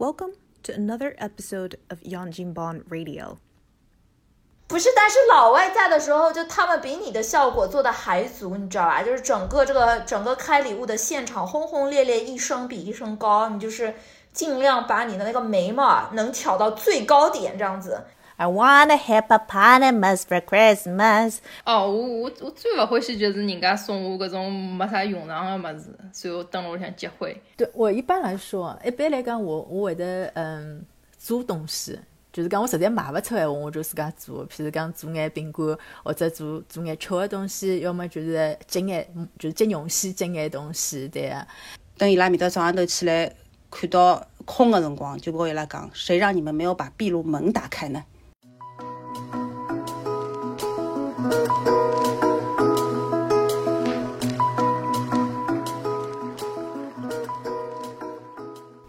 Welcome to another episode of Yang Jinbon Radio. 不是，但是老外在的时候，就他们比你的效果做的还足，你知道吧？就是整个这个整个开礼物的现场轰轰烈烈，一声比一声高，你就是尽量把你的那个眉毛能挑到最高点，这样子。I want a hippopotamus for Christmas. 哦，我我我最勿欢喜就是人家送我搿种没啥用场的物事，随后蹲辣屋里向结灰。对我一般来说，一般来讲，我我会得嗯做东西，就是讲我实在买勿出闲话，我就自家做。譬如讲做眼饼干，或者做做眼吃的东西，要么就是接眼就是接容器接眼东西，对啊。等伊拉明朝早上头起来看到空的辰光，就跟伊拉讲：谁让你们没有把壁炉门打开呢？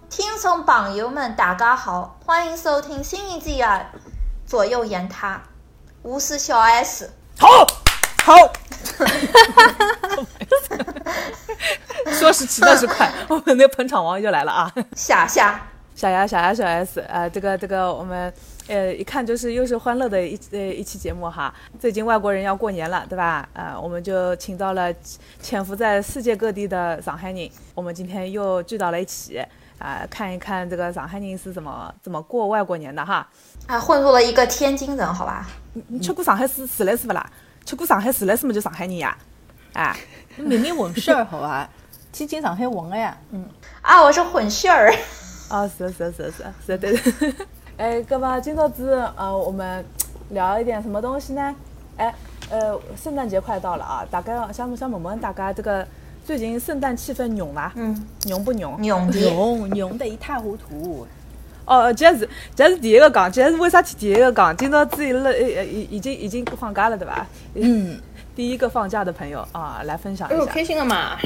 听众朋友们，大家好，欢迎收听新一季的《左右言他》，我是小 S。好，好。说时迟，那时快，我们那捧场王又来了啊！夏夏，小牙、小牙、小 S，呃，这个这个我们呃一看就是又是欢乐的一呃一期节目哈。最近外国人要过年了，对吧？呃，我们就请到了潜伏在世界各地的上海人，我们今天又聚到了一起，啊、看一看这个上海人是怎么怎么过外国年的哈。啊，混入了一个天津人，好吧？你你吃过上海市市来是不啦？吃过上海市来是么就上海人呀？啊，明明混血儿好吧？天津上海混的呀，嗯。啊，我是混血儿。哦，是是是是是对的。哎，那么今朝子呃，我们聊一点什么东西呢？哎，呃，圣诞节快到了啊，大概想想问问大家，这个最近圣诞气氛浓伐？嗯，浓不浓？浓。浓浓得一塌糊涂。哦，这是这是第一个讲，这是为啥提第一个讲？今朝子已了呃呃已已经已经放假了，对吧？嗯。第一个放假的朋友啊，来分享哎呦，一下。开心个嘛！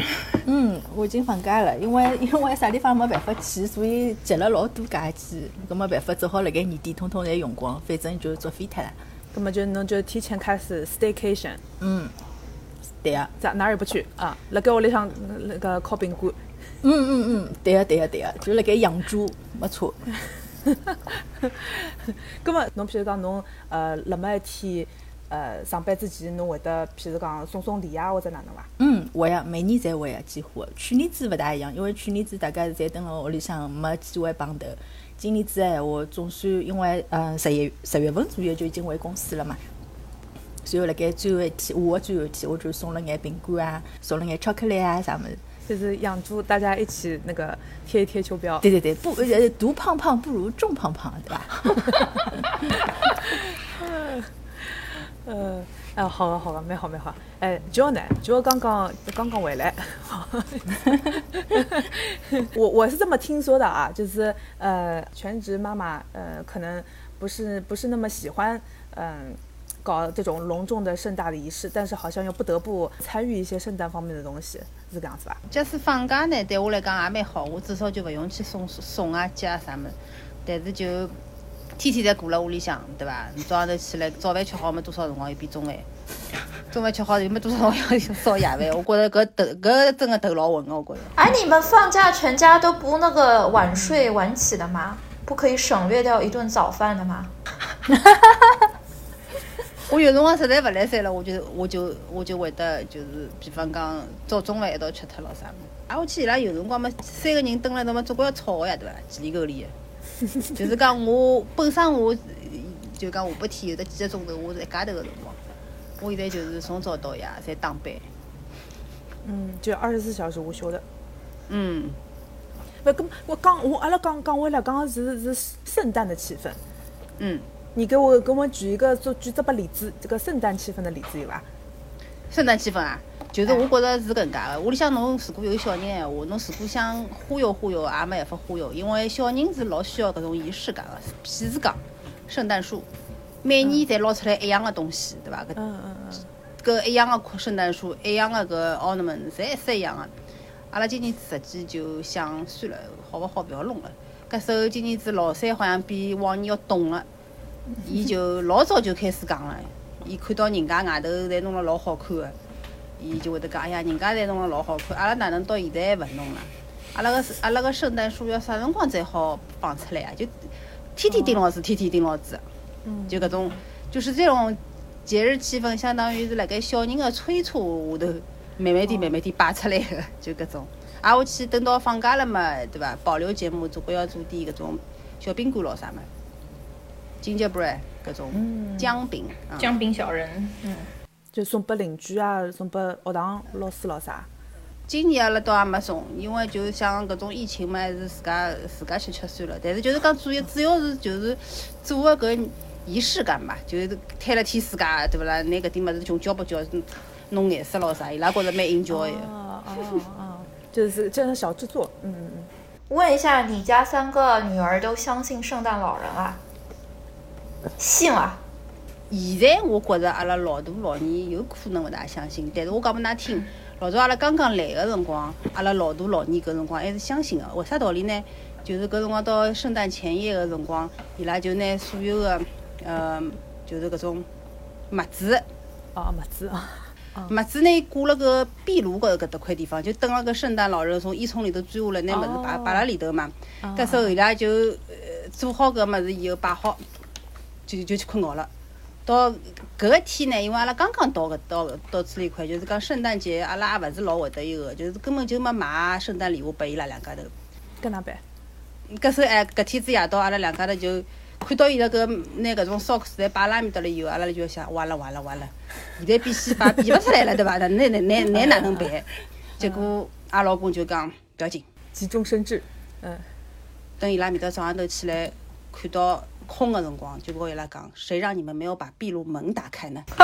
嗯，我已经放假了，因为 因为啥地方没办法去，所以积了老多假期，搿没办法，只好辣盖年底通通侪用光，反正就作废脱了。葛么就侬就提前开始 staycation，嗯，对呀、在哪也不去啊，辣盖屋里向那个烤饼干。嗯嗯嗯，对呀、对呀、对呀、就辣盖养猪，没错。葛么侬譬如讲侬呃辣么一天呃上班之前，侬会得譬如讲送送礼啊，或者哪能伐？嗯，会呀，每年侪会呀，几乎。去年子勿大一样，因为去年子大家侪蹲辣屋里向没机会碰头。今年子个闲话，总算因为嗯十一十月份左右就已经回公司了嘛，随后辣盖最后一天，我的最后一天，我就送了眼饼干啊，送了眼巧克力啊啥物事。就是养猪，大家一起那个贴一贴秋膘。对对对，不呃独胖胖不如众胖胖，对吧？呃，哎，好个好个，蛮好蛮好。哎，Jo 呢？Jo 刚刚刚刚回来。我我是这么听说的啊，就是呃，全职妈妈呃，可能不是不是那么喜欢嗯、搞这种隆重的盛大的仪式，但是好像又不得不参与一些圣诞方面的东西，是这样子吧？假使放假呢，对我来讲也蛮好，我至少就不用去送送啊、接啊啥么。但是就天天侪过辣屋里向，对伐？你早上头起来，早饭吃好没多少辰光又变中饭，中饭吃好又没多少辰光要烧夜饭。我觉着搿头搿真个头老昏个，我觉着。哎，你们放假全家都不那个晚睡晚起的吗？不可以省略掉一顿早饭的吗？我有辰光实在勿来三了，我就我就我就会得就是，比方讲早中饭一道吃脱了啥物事。啊，我去伊拉有辰光嘛，三个人蹲辣那么总归要吵个呀，对伐？几里沟里的，就是讲我本身我就讲下半天有得几个钟头，我是一家头个辰光。我现在就是从早到夜侪打班，嗯，就二十四小时无休的。嗯，不，咁我刚我阿拉刚刚回来，刚刚是是圣诞的气氛。嗯，你给我给我举一个，做举这个例子，这个圣诞气氛的例子有伐？圣诞气氛啊，就是我觉着是搿能介个。屋里向侬如果有小人闲话，侬如果想忽悠忽悠，也没办法忽悠，因为小人是老需要搿种仪式感个。譬如讲，圣诞树，每年侪捞出来一样个东西，对伐？搿嗯嗯嗯。搿一样个圣诞树，一样个搿 ornament，侪一式一样个。阿拉今年子实际就想算了，好勿好勿要弄了。搿时候今年子老三好像比往年要懂了，伊就老早就开始讲了。伊看到人家外头侪弄了老好看个，伊就会得讲：哎呀，人家侪弄了老好看，阿拉哪能到现在还勿弄了？阿拉个阿拉个圣诞树要啥辰光才好放出来啊？就天天盯牢子，天天盯牢子，就搿种，就是这种节日气氛，相当于是辣盖小人个催促下头，慢慢点慢慢点摆出来个，就搿种。挨下去等到放假了嘛，对伐？保留节目总归要做点搿种小饼干咾啥么，gingerbread 搿种姜饼，啊姜饼小人，嗯，就送拨邻居啊，送拨学堂老师咾啥。今年阿拉倒也没送，因为就是像搿种疫情嘛，还是自家自家吃吃算了。但是就是讲主要主要是就是做个搿仪式感吧，就是摊了天自家对勿啦？拿搿点物事穷交不交，弄颜色咾啥，伊拉觉着蛮 enjoy 的。哦哦哦，就是这是小制作，嗯嗯嗯。问一下，你家三个女儿都相信圣诞老人啊？信啊？现在我觉着阿拉老大老二有可能勿大相信，但是我讲拨㑚听，老早阿拉刚刚来个辰光，阿拉老大老二搿辰光还是相信个。为啥道理呢？就是搿辰光到圣诞前夜个辰光，伊拉就拿所有个，呃，就是搿种麦子，哦，麦子啊，麦子呢挂了个壁炉高头搿搭块地方，就等了个圣诞老人从烟囱里头钻下来，拿物事摆摆辣里头嘛。搿时候伊拉就呃做好搿物事以后摆好，就就去困觉了。到搿个天呢，因为阿拉刚刚到搿到到处里一块，就是讲圣诞节，阿拉也勿是老会得一个，就是根本就没买圣诞礼物拨伊拉两家头。搿哪办？搿时候哎，搿天子夜到，阿拉两家头就看到伊拉搿拿搿种烧烤侪摆辣埃面搭了以后，阿拉就想，完了完了完了，现在变西法变勿出来了，对伐？那那那那 那哪能办？结果阿拉老公就讲不要紧，急中生智，嗯，等伊拉面搭早浪头起来看到空个辰光，就跟伊拉讲，谁让你们没有把壁炉门打开呢？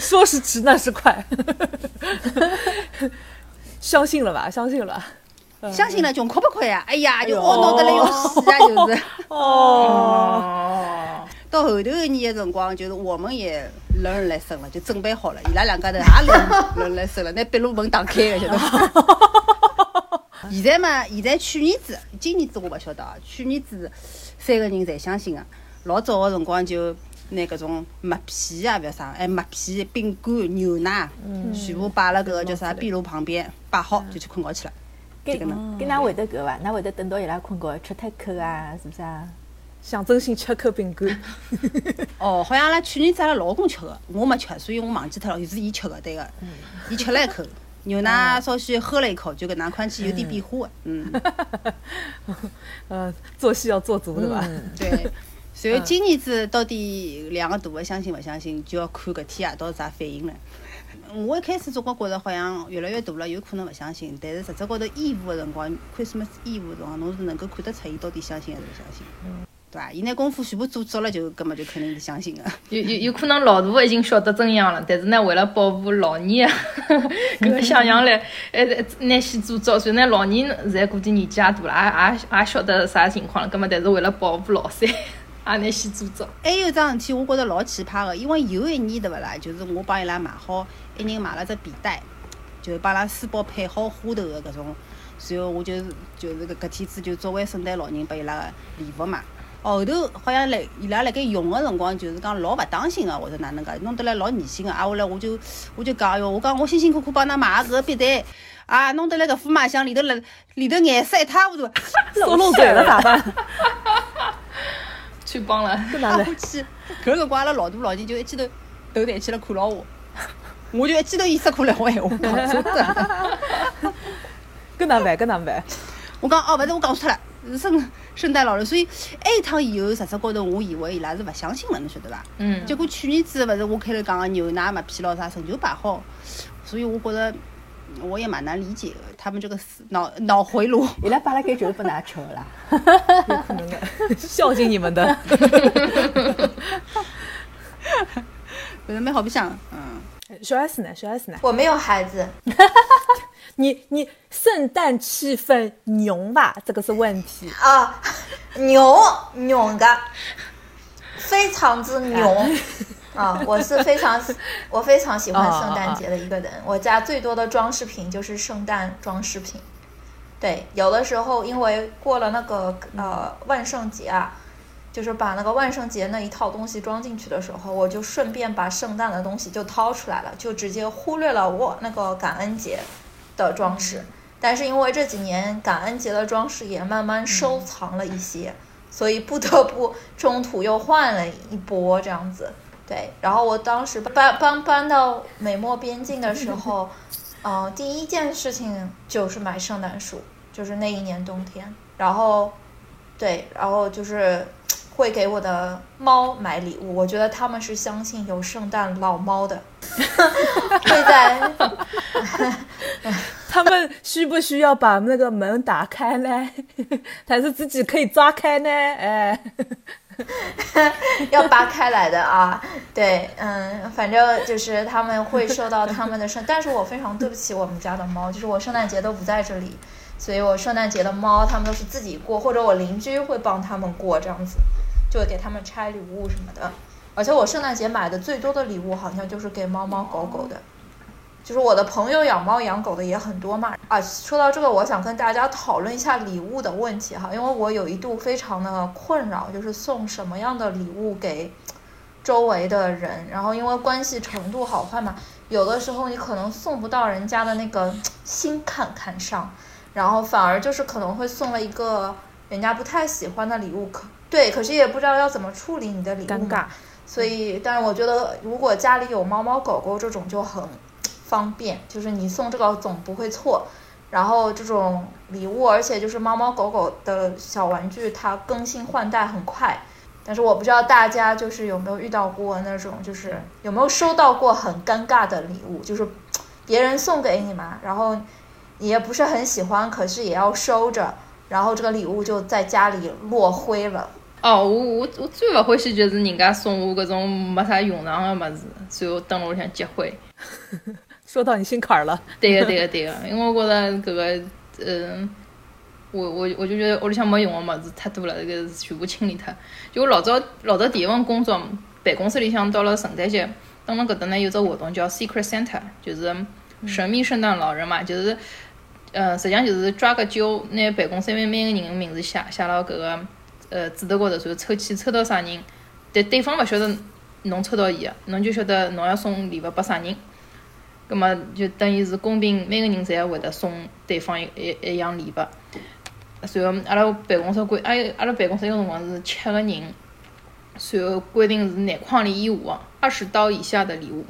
说时迟，那是快，相信了吧？相信了吧。相信了，穷哭不亏呀！哎呀，就懊恼得来要死啊！就是。哦，到后头一年的辰光，就是我们也轮人来生了，就准备好了，伊拉两家头也轮轮来生了，拿壁炉门打开个，晓得伐？现在嘛，现在去年子，今年子我勿晓得啊。去年子三个人侪相信个，老早个辰光就拿搿种麦皮啊，勿要啥，哎，麦皮、饼干、牛奶，全部摆辣搿个叫啥壁炉旁边摆好，就去困觉去了。跟跟㑚会得搿伐？㑚会得等到伊拉困觉吃脱口啊？是不是啊？象征性吃口饼干。哦，好像阿拉去年子阿拉老公吃个，我没吃，所以我忘记脱了，是伊吃个，对个。伊吃了一口，牛奶稍许喝了一口，就搿能看起有点变化个，嗯，呃，做戏要做足，对吧？对。所以今年子到底两个大个相信勿相信，就要看搿天夜到是啥反应了。我一开始总归觉着好像越来越大了，有可能勿相信，但是实质高头义务个辰光，Christmas 义务个辰光，侬是能够看得出伊到底相信还是勿相信，对伐？伊拿功夫全部做足了，就搿么就肯定是相信个。有有有可能老大已经晓得真相了，但是呢，为了保护老二，搿个想象力，还拿先做足，所以呢，老二现在估计年纪也大了，也也也晓得啥情况了，搿么但是为了保护老三，也拿先做足。还有桩事体，我觉着老奇葩个，因为有一年对勿啦，就是我帮伊拉买好，一人买了只皮带，就是帮伊拉书包配好花头个搿种，然后我就就是搿搿天子就作为圣诞老人拨伊拉个礼物嘛。后头好像来伊拉辣盖用个辰光，就是讲老勿当心个，或者哪能介，弄得来老恶心个。挨下来我就我就讲哟，我讲我辛辛苦苦帮㑚买个搿个笔袋，啊，弄得来搿副卖相里头了里头颜色一塌糊涂，说漏嘴了咋办？去帮了，搿哪办？我 去，搿辰光阿拉老大老二就一记头头抬起来看牢我，我就一记头意识过来我闲话，讲真的。搿哪办？搿哪办？我讲哦，勿是我讲错了，是圣圣诞老人，所以埃一趟以后，实质高头我以为伊拉是勿相信了，侬晓得伐？嗯，结果去年子勿是我开头讲个牛奶、麦片咾啥，成就摆好，所以我觉着我也蛮难理解的，他们这个思脑脑回路。伊拉摆辣盖就是拨㑚吃个啦。有可能的，孝敬你们的。反正蛮好白相，嗯。小 S 呢？小 S 呢？我没有孩子，你你圣诞气氛浓吧？这个是问题。啊，牛牛的，非常之牛啊！我是非常 我非常喜欢圣诞节的一个人。我家最多的装饰品就是圣诞装饰品。对，有的时候因为过了那个呃万圣节啊，就是把那个万圣节那一套东西装进去的时候，我就顺便把圣诞的东西就掏出来了，就直接忽略了我那个感恩节的装饰。但是因为这几年感恩节的装饰也慢慢收藏了一些，所以不得不中途又换了一波这样子。对，然后我当时搬搬搬到美墨边境的时候，嗯、第一件事情就是买圣诞树，就是那一年冬天，然后，对，然后就是会给我的猫买礼物，我觉得他们是相信有圣诞老猫的，会在他们需不需要把那个门打开呢？还是自己可以抓开呢？哎，要扒开来的啊，对，嗯，反正就是他们会受到他们的圣，但是我非常对不起我们家的猫，就是我圣诞节都不在这里，所以我圣诞节的猫他们都是自己过，或者我邻居会帮他们过这样子，就给他们拆礼物什么的。而且我圣诞节买的最多的礼物好像就是给猫猫狗狗的，就是我的朋友养猫养狗的也很多嘛。啊，说到这个，我想跟大家讨论一下礼物的问题哈，因为我有一度非常的困扰，就是送什么样的礼物给周围的人，然后因为关系程度好坏嘛，有的时候你可能送不到人家的那个心坎坎上，然后反而就是可能会送了一个人家不太喜欢的礼物，可对，可是也不知道要怎么处理你的礼物，尴尬。所以，但是我觉得，如果家里有猫猫狗狗这种就很方便，就是你送这个总不会错。然后这种礼物，而且就是猫猫狗狗的小玩具，它更新换代很快。但是我不知道大家就是有没有遇到过那种，就是有没有收到过很尴尬的礼物，就是别人送给你嘛，然后你也不是很喜欢，可是也要收着，然后这个礼物就在家里落灰了。哦，我我我最勿欢喜就是人家送我搿种没啥用场的物事，最后蹲辣屋里向积灰。说到你心坎儿了。对个对个对个，因为我觉着搿个，嗯，我我我就觉得屋里向没用的物事太多了，搿个全部清理脱。就我老早老早第一份工作，办公室里向到了圣诞节，等辣搿搭呢有只活动叫 Secret Santa，就是神秘圣诞老人嘛，就是，呃，实际上就是抓个阄，拿办公室里面每个人的名字写写到搿个呃纸头高头，然后抽签抽到啥人，但对方勿晓得侬抽到伊个，侬就晓得侬要送礼物拨啥人。葛么就等于是公平，每个人侪会得送对方一一一样礼物。随后阿拉办公室规，阿阿拉办公室有辰光是七个人，随后规定是廿筐里以下，二十刀以下的礼物。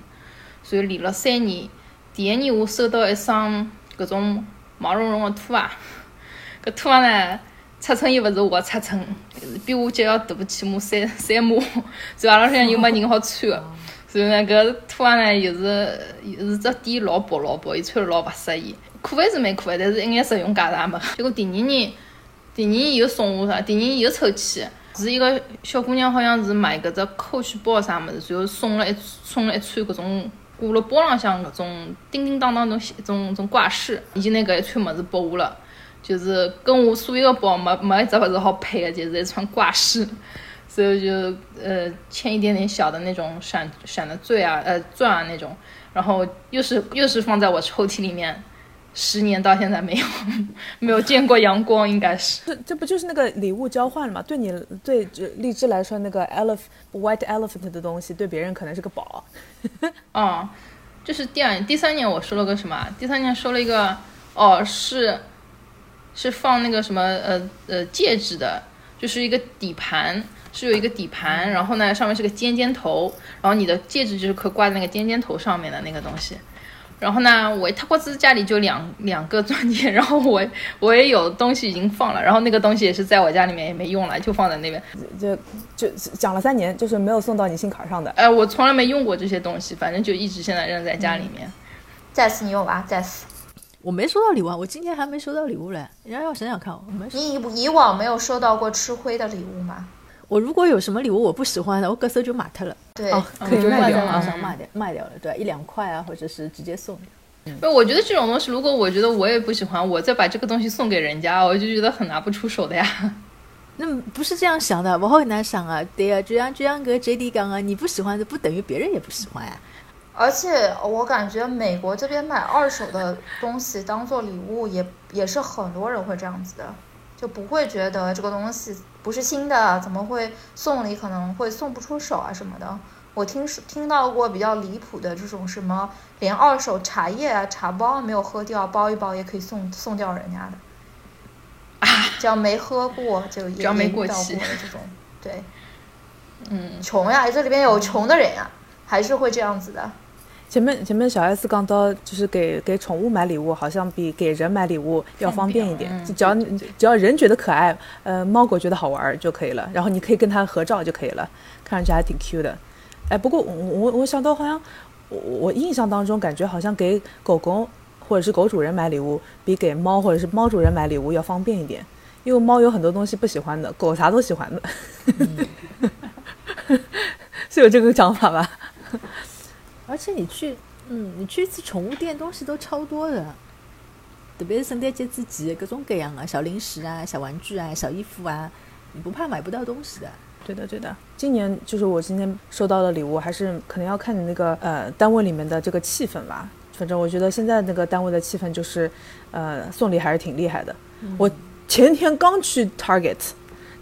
随后连了三年，第一年我收到一双搿种毛茸茸的拖鞋，搿拖鞋呢尺寸又勿是我的尺寸，比我脚要大起码三三码，所以阿拉向又没人好穿个。然后呢，搿拖鞋呢又是又是只底老薄老薄，伊穿了老勿适宜。可爱是蛮可爱，但是一眼实用价值也没。结果第二年，第二年又送我啥？第二年又抽签，是一个小姑娘，好像是买搿只 Coach 包啥物事，然后送了一送了一串搿种挂辣包浪向搿种叮叮当当种种种挂饰，已经拿搿一串物事拨我了，就是跟我所有的包没没一只物事好配的，就是一串挂饰。所以就呃嵌一点点小的那种闪闪的坠啊呃钻啊那种，然后又是又是放在我抽屉里面，十年到现在没有 没有见过阳光，应该是。这这不就是那个礼物交换了吗？对你对这荔枝来说，那个 elephant white elephant 的东西，对别人可能是个宝。嗯，这是第二第三年我收了个什么？第三年收了一个哦是是放那个什么呃呃戒指的，就是一个底盘。是有一个底盘，然后呢，上面是个尖尖头，然后你的戒指就是可挂在那个尖尖头上面的那个东西。然后呢，我他过自家里就两两个钻戒，然后我我也有东西已经放了，然后那个东西也是在我家里面也没用了，就放在那边。就就讲了三年，就是没有送到你心坎上的。哎，我从来没用过这些东西，反正就一直现在扔在家里面。再次你有吧？再次。我没收到礼物，啊，我今天还没收到礼物嘞。要要想想看，我没。你以以往没有收到过吃亏的礼物吗？我如果有什么礼物我不喜欢的，我割手就买它了。对，哦，可以卖掉在网上卖掉，卖掉了，对，一两块啊，或者是直接送。不，我觉得这种东西，如果我觉得我也不喜欢，我再把这个东西送给人家，我就觉得很拿不出手的呀。那不是这样想的，我好难想啊。对呀，就像就像个 J D 讲啊，你不喜欢的不等于别人也不喜欢呀。而且我感觉美国这边买二手的东西当做礼物，也也是很多人会这样子的，就不会觉得这个东西。不是新的，怎么会送礼可能会送不出手啊什么的。我听说听到过比较离谱的这种什么，连二手茶叶啊、茶包没有喝掉，包一包也可以送送掉人家的。啊，只要没喝过就也没也遇到过过期的这种，对，嗯，穷呀，这里边有穷的人呀，还是会这样子的。前面前面小 S 刚到，就是给给宠物买礼物，好像比给人买礼物要方便一点。就只要你只要人觉得可爱，呃，猫狗觉得好玩儿就可以了，然后你可以跟它合照就可以了，看上去还挺 Q 的。哎，不过我我我想到好像我我印象当中感觉好像给狗狗或者是狗主人买礼物，比给猫或者是猫主人买礼物要方便一点，因为猫有很多东西不喜欢的，狗啥都喜欢的，是有这个讲法吧？而且你去，嗯，你去一次宠物店，东西都超多的，特别是圣诞节之前，各种各样的小零食啊、小玩具啊、小衣服啊，你不怕买不到东西的。对的，对的。今年就是我今天收到的礼物，还是可能要看你那个呃单位里面的这个气氛吧。反正我觉得现在那个单位的气氛就是，呃，送礼还是挺厉害的。我前天刚去 Target，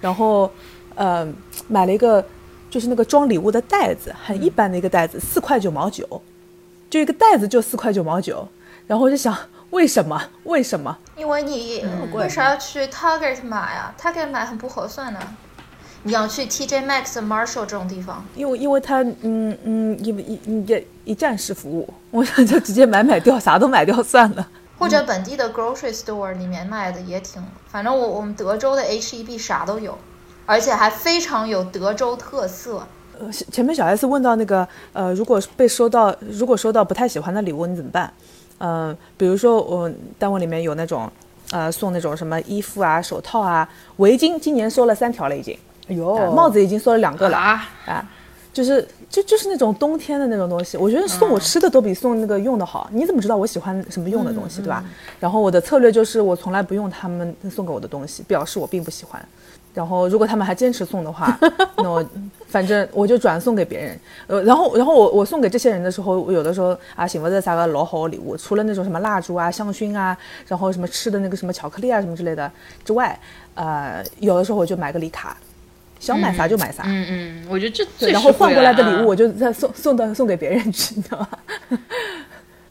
然后呃买了一个就是那个装礼物的袋子，很一般的一个袋子，四块九毛九，就一个袋子就四块九毛九。然后我就想，为什么？为什么？因为你为啥要去 Target 买呀？Target 买很不合算的。你要去 TJ Maxx、Marshall 这种地方，因为因为它嗯嗯一一一一站式服务，我想就直接买买掉，啥都买掉算了。或者本地的 grocery store 里面卖的也挺，反正我我们德州的 HEB 啥都有，而且还非常有德州特色。呃，前面小 S 问到那个呃，如果被收到如果收到不太喜欢的礼物，你怎么办？呃，比如说我单位里面有那种呃送那种什么衣服啊、手套啊、围巾，今年收了三条了已经，哎呦啊帽子已经收了两个了啊，啊，就是就就是那种冬天的那种东西，我觉得送我吃的都比送那个用的好。你怎么知道我喜欢什么用的东西，对吧？然后我的策略就是我从来不用他们送给我的东西，表示我并不喜欢。然后如果他们还坚持送的话，那我反正我就转送给别人。呃，然后然后我我送给这些人的时候，我有的时候啊，寻不着啥个老好的礼物，除了那种什么蜡烛啊、香薰啊，然后什么吃的那个什么巧克力啊什么之类的之外，呃，有的时候我就买个礼卡，想买啥就买啥。嗯嗯，我觉得这对，最然后换过来的礼物，我我就再送送到送给别人去，你知道吧？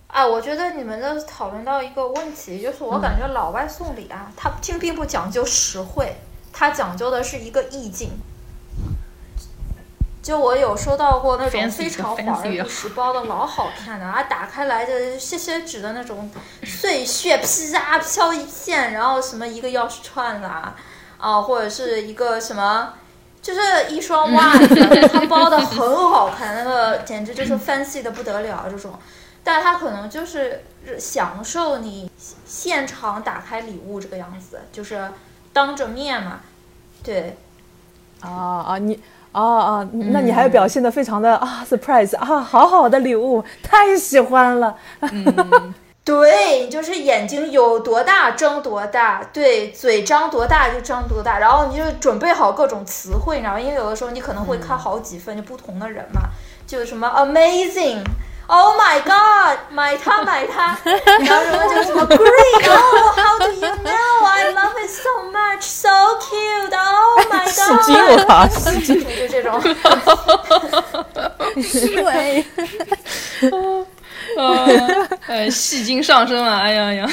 啊，我觉得你们的讨论到一个问题，就是我感觉老外送礼啊，他并并不讲究实惠，他讲究的是一个意境。就我有收到过那种非常的华而 fancy 不实包的老好看的啊，打开来的谢谢纸的那种碎屑噼啪飘一片，然后什么一个钥匙串啦，啊，或者是一个什么。就是一双袜子，它包的很好看，那个简直就是 fancy 的不得了这种。但它可能就是享受你现场打开礼物这个样子，就是当着面嘛，对，啊啊，你啊啊，那你还表现的非常的啊 surprise 啊，好好的礼物，太喜欢了。嗯 对，就是眼睛有多大睁多大，对，嘴张多大就张多大，然后你就准备好各种词汇，你知道吗？因为有的时候你可能会看好几份，就不同的人嘛，就什么 amazing。Oh my God！买它 买它，然后什么就什么 great！Oh，how do you know？I love it so much，so cute！Oh my 戏精，我 God！靠，戏精。就这种，虚伪。呃，呃，戏精上升了，哎呀哎呀，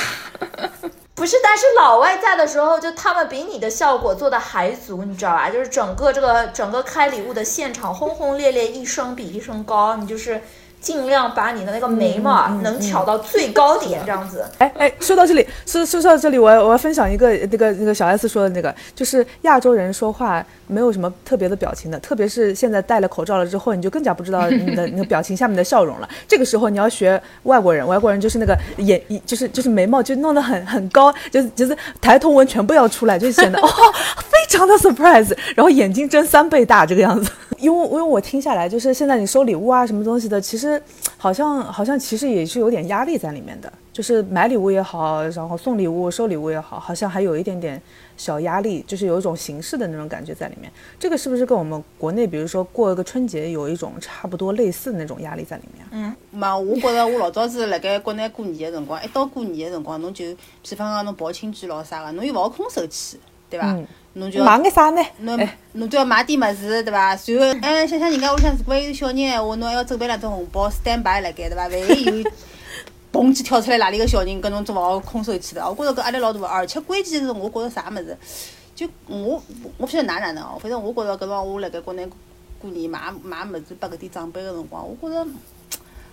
不是，但是老外在的时候，就他们比你的效果做的还足，你知道吧？就是整个这个整个开礼物的现场轰轰烈烈，一声比一声高，你就是尽量把你的那个眉毛啊能挑到最高点，这样子。哎哎，说到这里，说说到这里，我要我要分享一个那个那个小 S 说的那个，就是亚洲人说话没有什么特别的表情的，特别是现在戴了口罩了之后，你就更加不知道你的 那个表情下面的笑容了。这个时候你要学外国人，外国人就是那个眼一就是就是眉毛就弄得很很高，就是就是抬头纹全部要出来，就显得 哦非常的 surprise，然后眼睛睁三倍大这个样子。因为因为我听下来，就是现在你收礼物啊什么东西的，其实好像好像其实也是有点压力在里面的，就是买礼物也好，然后送礼物、收礼物也好，好像还有一点点小压力，就是有一种形式的那种感觉在里面。这个是不是跟我们国内，比如说过一个春节，有一种差不多类似的那种压力在里面嗯？嘛，我觉着我老早子辣盖国内过年的辰光，一到过年的辰光，侬就，比方讲侬跑亲戚咯啥个，侬又勿好空手去，对吧？嗯侬就要买眼啥呢？侬侬就要买点物事，对伐？随后，哎，想想人家屋里向如果有小人闲话，侬还要准备两只红包 stand by 辣盖，对伐？万一有 嘣去跳出来哪里个小人跟侬做勿好空手去的，我觉着搿压力老大个。而且关键是，我觉着啥物事，就我我勿晓得哪哪能哦，反正我觉着搿辰光我辣盖国内过年买买物事拨搿点长辈个辰光，我觉着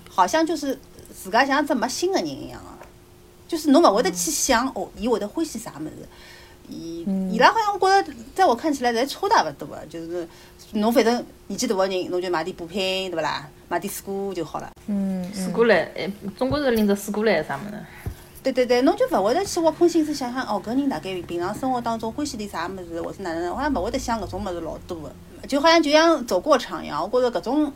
好像就是自家像只没心个人一样个，就是侬勿会得去想哦，伊会得欢喜啥物事。伊伊拉好像我觉着，在我看起来侪差大勿多个，就是侬反正年纪大个人，侬就买点补品，对勿啦？买点水果就好了。嗯，水果篮，哎，中国是拎着水果篮啥物事？对对对，侬就勿会得去挖空心思想想哦，搿人大概平常生活当中欢喜点啥物事，或是哪能哪能，好像勿会得想搿种物事老多个，就好像就像走过场一样，我觉着搿种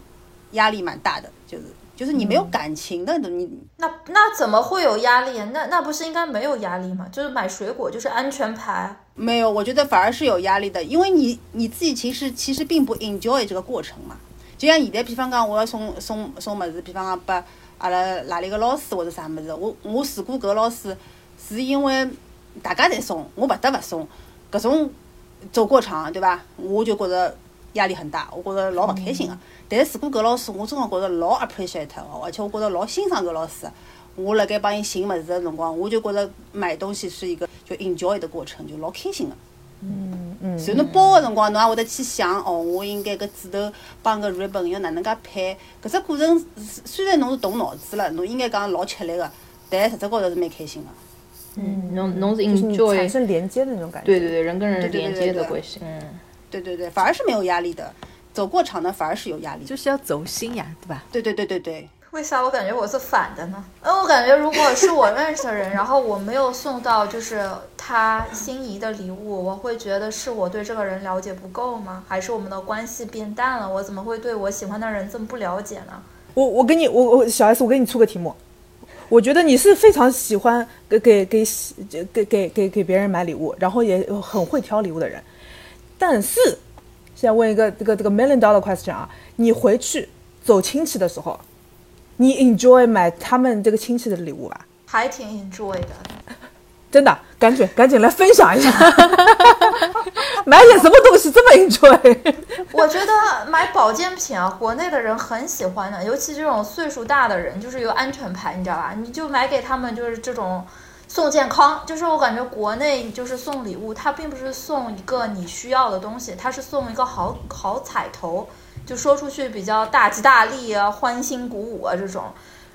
压力蛮大的，就是就是你没有感情的，你那那怎么会有压力？那那不是应该没有压力吗？就是买水果就是安全牌。没有，我觉得反而是有压力的，因为你你自己其实其实并不 enjoy 这个过程嘛。就像现在，比方讲，我要送送送么子，比方讲拨阿拉哪里个老师或者啥么子，我我如果搿老师是因为大家侪送，我不得不送，搿种走过场，对吧？我就觉着压力很大，我觉着老勿开心个。但是如果搿老师我真个觉着老 appreciate 哦，而且我觉着老欣赏搿老师，我辣盖帮伊寻物事的辰光，我就觉着买东西是一个就 enjoy 的过程，就老开心个。嗯嗯，所以侬包的辰光，侬也会得去想哦，我应该搿指头帮搿 ribbon 要哪能介配？搿只过程虽然侬是动脑子了，侬应该讲老吃力个，但实质高头是蛮开心个。嗯，侬侬是 enjoy，产生连接的那种感觉。对对对，人跟人连接对对的关系，嗯。对对对，反而是没有压力的，走过场的反而是有压力。就是要走心呀，对吧？对对对对对，为啥我感觉我是反的呢？因为我感觉如果是我认识的人，然后我没有送到就是他心仪的礼物，我会觉得是我对这个人了解不够吗？还是我们的关系变淡了？我怎么会对我喜欢的人这么不了解呢？我我给你我我小 S，我给你出个题目，我觉得你是非常喜欢给给给给给给给别人买礼物，然后也很会挑礼物的人，但是现在问一个这个这个 million dollar question 啊，你回去走亲戚的时候，你 enjoy 买他们这个亲戚的礼物吧？还挺 enjoy 的。真的，赶紧赶紧来分享一下，买点什么东西这么 enjoy？我觉得买保健品啊，国内的人很喜欢的，尤其这种岁数大的人，就是有安全牌，你知道吧？你就买给他们，就是这种送健康。就是我感觉国内就是送礼物，它并不是送一个你需要的东西，它是送一个好好彩头，就说出去比较大吉大利啊、欢欣鼓舞啊这种。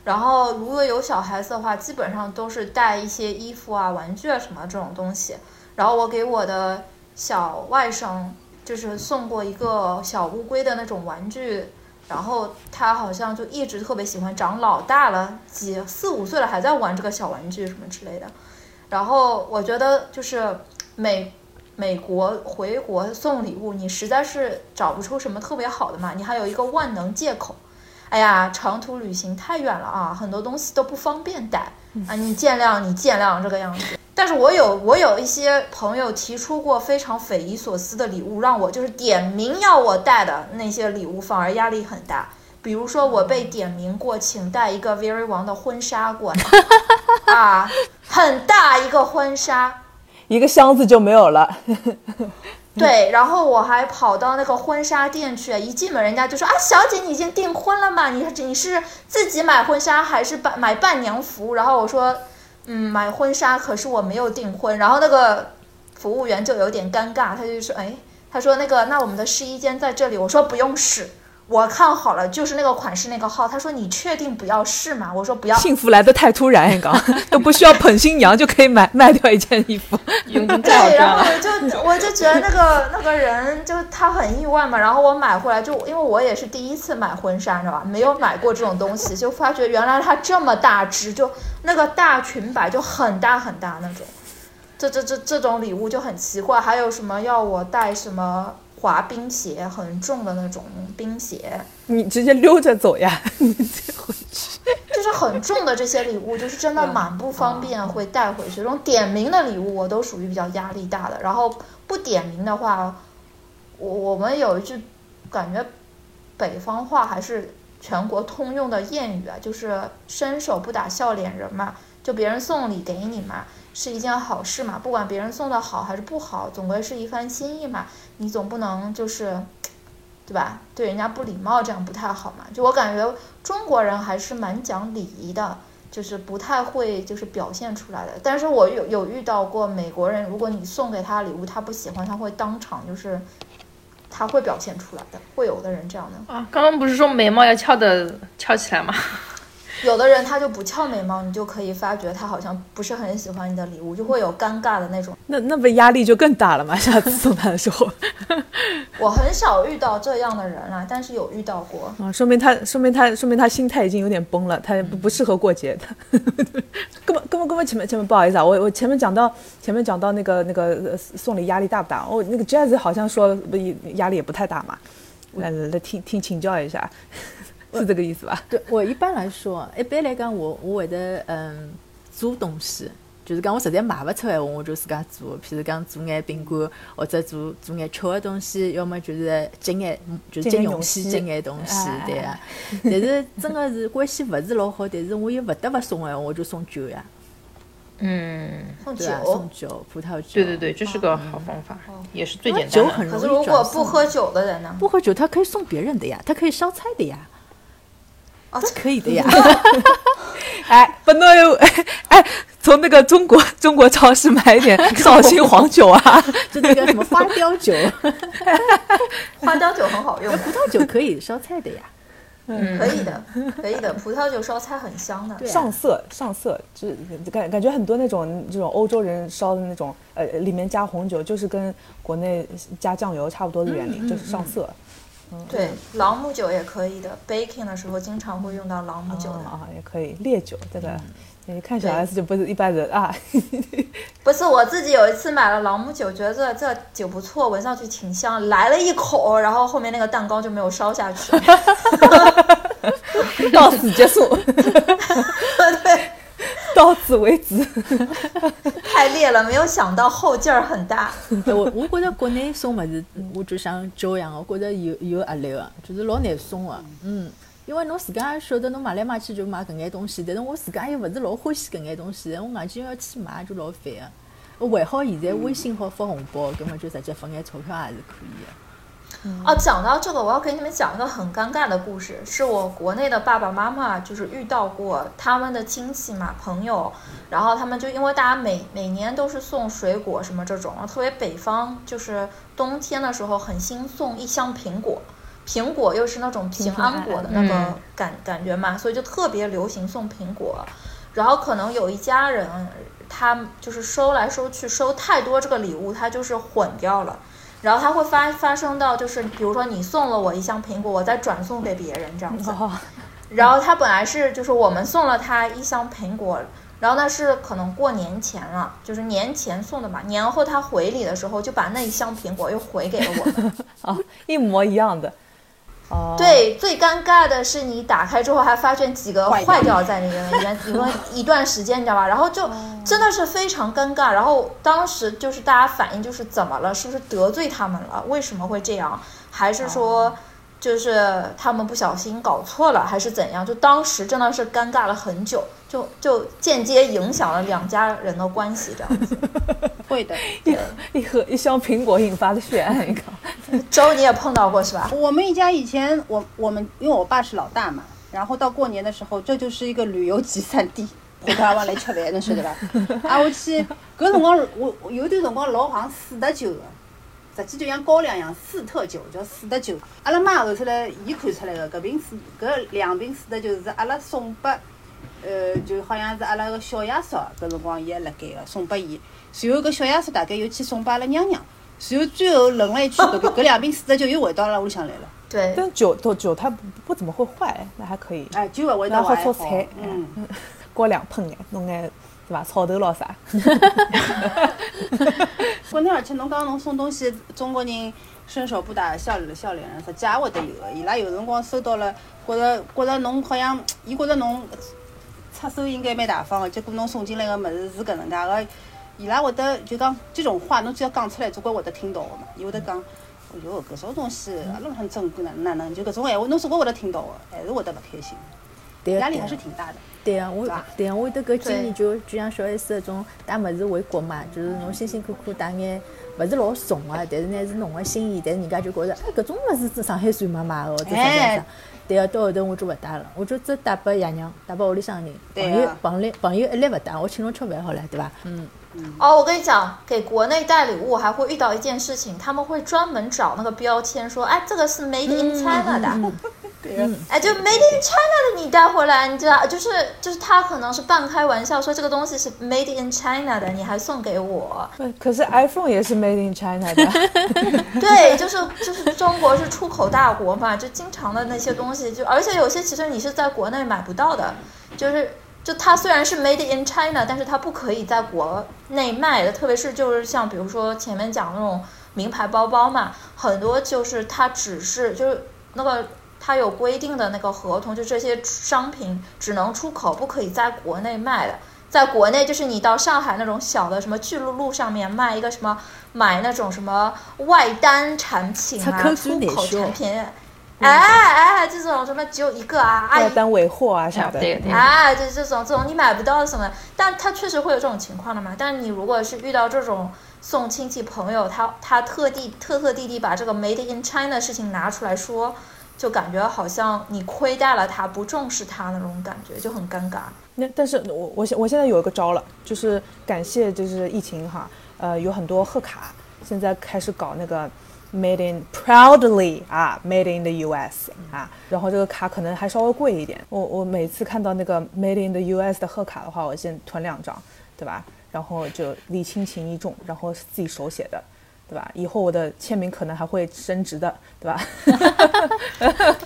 然后如果有小孩子的话，基本上都是带一些衣服啊、玩具啊什么这种东西。然后我给我的小外甥就是送过一个小乌龟的那种玩具，然后他好像就一直特别喜欢，长老大了，几四五岁了还在玩这个小玩具什么之类的。然后我觉得就是美美国回国送礼物，你实在是找不出什么特别好的嘛，你还有一个万能借口。哎呀，长途旅行太远了啊，很多东西都不方便带啊，你见谅，你见谅这个样子。但是我有我有一些朋友提出过非常匪夷所思的礼物，让我就是点名要我带的那些礼物，反而压力很大。比如说我被点名过，请带一个 Very 王的婚纱过来，啊，很大一个婚纱，一个箱子就没有了。对，然后我还跑到那个婚纱店去，一进门人家就说啊，小姐你已经订婚了吗？你你是自己买婚纱还是伴买伴娘服？然后我说，嗯，买婚纱，可是我没有订婚。然后那个服务员就有点尴尬，他就说，哎，他说那个那我们的试衣间在这里。我说不用试，我看好了，就是那个款式那个号。他说你确定不要试吗？我说不要。幸福来的太突然，刚 都不需要捧新娘就可以买卖掉一件衣服。对，然后我就我就觉得那个那个人就他很意外嘛，然后我买回来就因为我也是第一次买婚纱，知道吧？没有买过这种东西，就发觉原来它这么大只，就那个大裙摆就很大很大那种。这这这这种礼物就很奇怪，还有什么要我带什么滑冰鞋，很重的那种冰鞋，你直接溜着走呀，你这回去。就是很重的这些礼物，就是真的蛮不方便，会带回去。这种点名的礼物，我都属于比较压力大的。然后不点名的话，我我们有一句感觉北方话还是全国通用的谚语啊，就是伸手不打笑脸人嘛。就别人送礼给你嘛，是一件好事嘛，不管别人送的好还是不好，总归是一番心意嘛，你总不能就是，对吧？对人家不礼貌，这样不太好嘛。就我感觉中国人还是蛮讲礼仪的。就是不太会就是表现出来的，但是我有有遇到过美国人，如果你送给他礼物，他不喜欢，他会当场就是他会表现出来的，会有的人这样的。啊，刚刚不是说眉毛要翘的翘起来吗？有的人他就不翘眉毛，你就可以发觉他好像不是很喜欢你的礼物，就会有尴尬的那种。那那不压力就更大了吗？下次送他的时候，我很少遇到这样的人了，但是有遇到过。啊，说明他说明他说明他心态已经有点崩了，他不不适合过节的。根本根本根本前面前面不好意思啊，我我前面讲到前面讲到那个那个呃送礼压力大不大？哦，那个 Jazz 好像说不压力也不太大嘛，来来来听听请教一下，是这个意思吧？对我一般来说，一般来讲，我我会得嗯做东西，就是讲我实在买勿出闲话，我就自家做。譬如讲做眼饼干，或者做做眼吃的东西，要么就是接眼就是接东西接眼东西，对啊。但是真的是关系勿是老好，但是我又勿得勿送闲话，我就送酒呀，嗯，送酒送酒，葡萄酒。对对对，这是个好方法，也是最简单的。酒很容易可是如果不喝酒的人呢？不喝酒，他可以送别人的呀，他可以烧菜的呀，哦这可以的呀。哎，不能有 哎，从那个中国中国超市买一点 绍兴黄酒啊，就那个什么花雕酒，花雕酒很好用的，葡萄酒可以烧菜的呀。嗯可以的，可以的。葡萄酒烧菜很香的。对啊上色上色，就是感感觉很多那种这种欧洲人烧的那种呃里面加红酒，就是跟国内加酱油差不多的原理，就是上色。对，朗姆酒也可以的，baking 的时候经常会用到朗姆酒的。啊啊，也可以烈酒，这个你看小 S 就不是一般人啊。不是我自己有一次买了朗姆酒，觉得这这酒不错，闻上去挺香，来了一口，然后后面那个蛋糕就没有烧下去。到此结束，对，到此为止。太烈了，没有想到后劲儿很大。哎 我我觉得国内送物事，我就像酒一样，我觉得有有压力个，就是老难送个。嗯，因为侬自家也晓得侬买来买去就买搿眼东西，但是我自家又勿是老欢喜搿眼东西，我硬劲要去买就老烦个。还好现在微信好发红包，根本就直接发眼钞票也是可以的。哦，讲到这个，我要给你们讲一个很尴尬的故事，是我国内的爸爸妈妈就是遇到过他们的亲戚嘛朋友，然后他们就因为大家每每年都是送水果什么这种，特别北方就是冬天的时候很兴送一箱苹果，苹果又是那种平安果的那个嗯感、感觉嘛，所以就特别流行送苹果，然后可能有一家人他就是收来收去收太多这个礼物，他就是混掉了。然后它会发发生到就是，比如说你送了我一箱苹果，我再转送给别人这样子。哦，然后他本来是就是我们送了他一箱苹果，然后那是可能过年前了，就是年前送的嘛。年后他回礼的时候就把那一箱苹果又回给了我们。啊，一模一样的。哦，，对，最尴尬的是你打开之后还发现几个坏掉在里面，里面因为一段时间你知道吧？然后就真的是非常尴尬。然后当时就是大家反应就是怎么了？是不是得罪他们了？为什么会这样？还是说就是他们不小心搞错了，还是怎样？就当时真的是尴尬了很久，就就间接影响了两家人的关系这样子。会的。一一盒一箱苹果引发的血案，你看。周你也碰到过是吧？我们一家以前，我我们因为我爸是老大嘛，然后到过年的时候，这就是一个旅游集散地，陪他往来吃饭，侬晓得伐？啊，我去，搿辰光我我有段辰光老行四特酒个，实际就像高粱一样，四特酒叫四特酒。阿拉妈后头来，伊看出来个搿瓶四搿两瓶四特酒是阿拉送拨，呃，就好像是阿拉个小爷叔搿辰光伊还辣盖个，送拨伊。随后搿小爷叔大概又去送拨阿拉娘娘。随后最后轮了一圈，搿 搿搿两瓶四特酒又回到阿拉屋里向来了。对，但酒都酒它不不怎么会坏，那还可以。哎，酒勿会坏然后做菜嗯，高粱喷眼，弄眼对吧？草头咯啥？国内而且侬讲侬送东西，中国人伸手不打笑脸笑脸人，实际也会得有个。伊拉有辰光收到了，觉着觉着侬好像，伊觉着侬出手应该蛮大方个，结果侬送进来个物事是搿能介个，伊拉会得就讲这种话，侬只要讲出来，总归会得听到个嘛。伊会得讲，哎哟，搿种东西阿拉很珍贵哪哪能？就搿种闲话，侬总归会得听到个，还是会得勿开心。压力还是挺大的。对啊，我对啊，我有得搿经对验，就就像小 S 搿种带物事回国嘛，就是侬辛辛苦苦带眼，勿是老重个，但是呢是侬个心意，但是人家就觉着，哎，搿种物事是上海算妈买个，或者啥啥哎啥。对啊，到后头我就勿带了，我就只带拨爷娘，带拨屋里向人。对朋友啊朋友朋友一律勿带，我请侬吃饭好了，对伐？嗯，哦，我跟你讲，给国内带礼物还会遇到一件事情，他们会专门找那个标签说，哎，这个是 Made in China 的，哎，就 Made in China 的你带回来，你知道，就是就是他可能是半开玩笑说这个东西是 Made in China 的，你还送给我，对可是 iPhone 也是 Made in China 的，对，就是就是中国是出口大国嘛，就经常的那些东西，就而且有些其实你是在国内买不到的，就是就它虽然是 made in China，但是它不可以在国内卖的，特别是就是像比如说前面讲那种名牌包包嘛，很多就是它只是就是那个。它有规定的那个合同，就这些商品只能出口，不可以在国内卖的。在国内，就是你到上海那种小的什么巨鹿路上面卖一个什么，买那种什么外单产品啊，出口产品，哎哎，这种什么只有一个啊，外单尾货啊啥的。对对，啊，就这种这种你买不到什么，但它确实会有这种情况的嘛。但是你如果是遇到这种送亲戚朋友，他他特地特特地地把这个 Made in China 事情拿出来说，就感觉好像你亏待了他，不重视他那种感觉，就很尴尬。那但是我我现我现在有一个招了，就是感谢就是疫情哈，呃，有很多贺卡现在开始搞那个 Made in Proudly 啊，Made in the US 啊，然后这个卡可能还稍微贵一点。我我每次看到那个 Made in the US 的贺卡的话，我先囤两张，对吧？然后就礼轻情意重，然后自己手写的。对吧？以后我的签名可能还会升值的，对吧？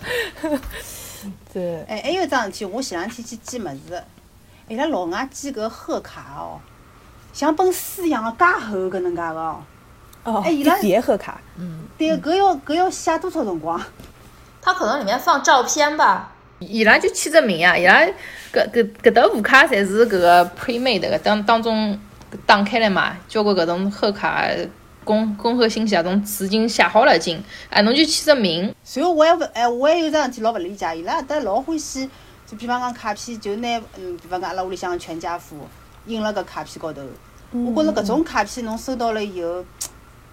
对，哎，还有一桩事体，我前两天去寄物事，伊拉老外寄搿贺卡哦，像本书一样的介厚搿能介个哦。哦，哎伊拉一叠贺卡，嗯对，搿要搿要写多少辰光？他可能里面放照片吧，伊拉就签只名啊，伊拉搿搿搿沓副卡侪是搿个 pre-made 的，当当中打开来嘛，交关搿种贺卡、恭恭贺新喜啊，从纸巾写好了已经，哎，侬就签只名，随后我也勿哎，我还有一桩事体老勿理解，伊拉搿搭老欢喜，就比方讲卡片，就拿嗯，比方讲阿拉屋里向全家福印了搿卡片高头。我觉着搿种卡片侬收到了以后，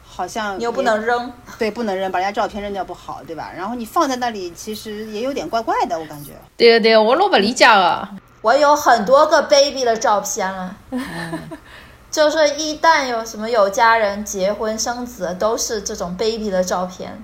好像你又不能扔。对不能扔，把人家照片扔掉不好，对吧？然后你放在那里，其实也有点怪怪的，我感觉。对个对个，我老勿理解个。我有很多个 baby 的照片了，就是一旦有什么有家人结婚生子，都是这种 baby 的照片。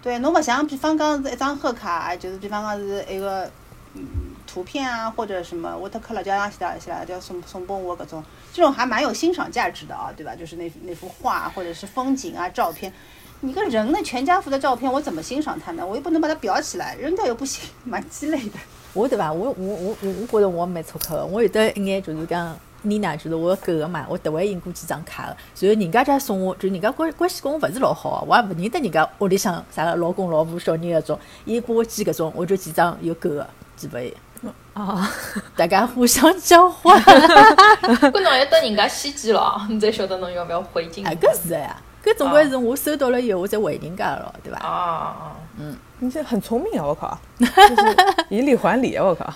对，侬勿像比方讲是一张贺卡，就是比方讲是一个嗯图片啊，或者什么 watercolor 叫上写的写的叫送送拨我搿种，这种还蛮有欣赏价值的啊，对吧？就是那那幅画或者是风景啊照片。你个人的全家福的照片，我怎么欣赏它呢？我又不能把它裱起来，扔掉又不行，蛮鸡肋的。我对伐？我我我我我觉得我蛮粗刻的，我有得一眼就是讲。妮娜就是我狗个嘛，我特为印过几张卡个，然后人家家送我，就人家关关系跟我勿是老好个，我也勿认得人家屋里向啥个老公老婆小人搿种，伊拨我寄搿种，我就几张有狗个寄拨伊，啊，大家互相交换。搿侬要等人家先寄了，你才晓得侬要勿要回敬。哎，搿是个呀，搿总归是我收到了以后，我再回人家了，对伐？啊嗯！你这很聪明啊！我靠，就是以礼还礼啊！我靠，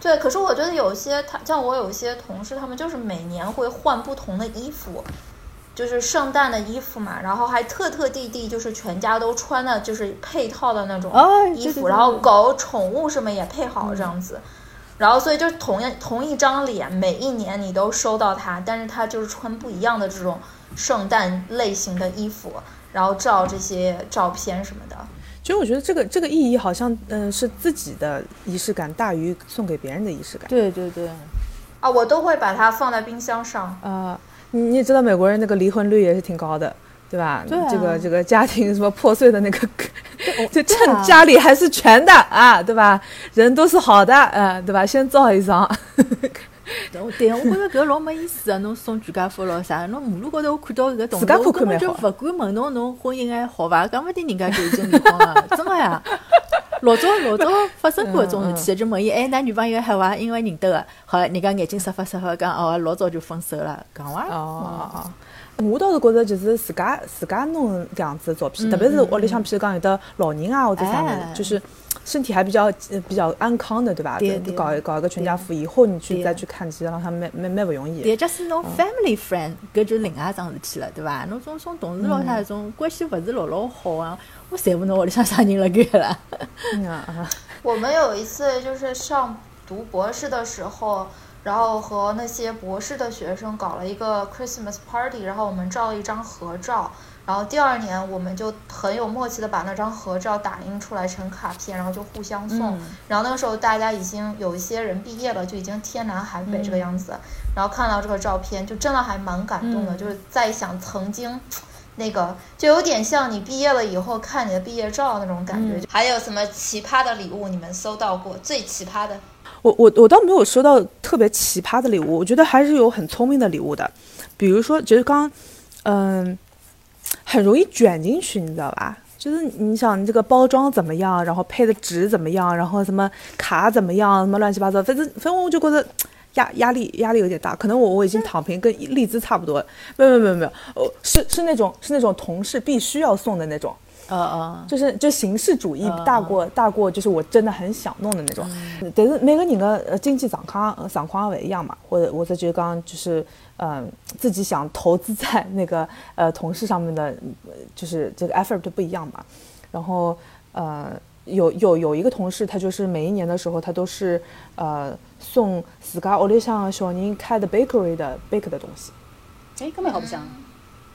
对，可是我觉得有些他像我有一些同事，他们就是每年会换不同的衣服，就是圣诞的衣服嘛，然后还特特地地就是全家都穿的就是配套的那种哦衣服，然后狗宠物什么也配好这样子。然后，所以就同样同一张脸，每一年你都收到它，但是它就是穿不一样的这种圣诞类型的衣服，然后照这些照片什么的。其实我觉得这个这个意义好像，嗯、是自己的仪式感大于送给别人的仪式感。对对对，啊，我都会把它放在冰箱上。啊、你你也知道美国人那个离婚率也是挺高的，对吧？对啊这个这个家庭什么破碎的那个，就趁家里还是全的啊，对吧？人都是好的，呃，对吧？先造一张。对，我觉着搿老没意思个！侬送全家福咯啥？侬马路高头我看到搿动作，自家看我根本就勿敢问侬侬婚姻还好伐？讲勿定人家就已经离婚了，真个呀！老早老早发生过搿种事体，就问伊，哎，㑚女朋友好伐？因为认得个，好，人家眼睛撒发撒发讲，哦，老早就分手了，讲伐？哦哦哦，我倒是觉着就是自家自家弄搿样子的照片，特别是屋里向，譬如讲有的老人啊或者啥物事，就是身体还比较比较安康的，对吧？对对搞搞一个全家福，以后你去再去看，其实浪向蛮蛮蛮勿容易。对，假使侬 family friend，搿就另外一桩事体了，对伐？侬种种同事咯，啥种关系勿是老老好啊，我侪勿侬屋里向啥人辣盖了。啊，我们有一次就是上读博士的时候。然后和那些博士的学生搞了一个 Christmas party，然后我们照了一张合照。然后第二年我们就很有默契的把那张合照打印出来成卡片，然后就互相送。然后那个时候大家已经有一些人毕业了，就已经天南海北这个样子。然后看到这个照片，就真的还蛮感动的，就是在想曾经，那个就有点像你毕业了以后看你的毕业照那种感觉。还有什么奇葩的礼物你们收到过？最奇葩的？我我我倒没有收到特别奇葩的礼物，我觉得还是有很聪明的礼物的，比如说就是刚，嗯，很容易卷进去，你知道吧？就是你想这个包装怎么样，然后配的纸怎么样，然后什么卡怎么样，什么乱七八糟，反正反正我就觉得压压力压力有点大，可能我我已经躺平，跟丽兹差不多，没有没有没有没有，哦是是那种是那种同事必须要送的那种。呃呃，就是就形式主义大过大过，就是我真的很想弄的那种。但是每个人的呃经济状况状况不一样嘛，或者或者就刚就是嗯自己想投资在那个呃同事上面的，就是这个 effort 都不一样嘛。然后呃有有有一个同事，他就是每一年的时候，他都是呃送自家屋里向小人开的 bakery 的 bake 的东西。哎，根本好不像。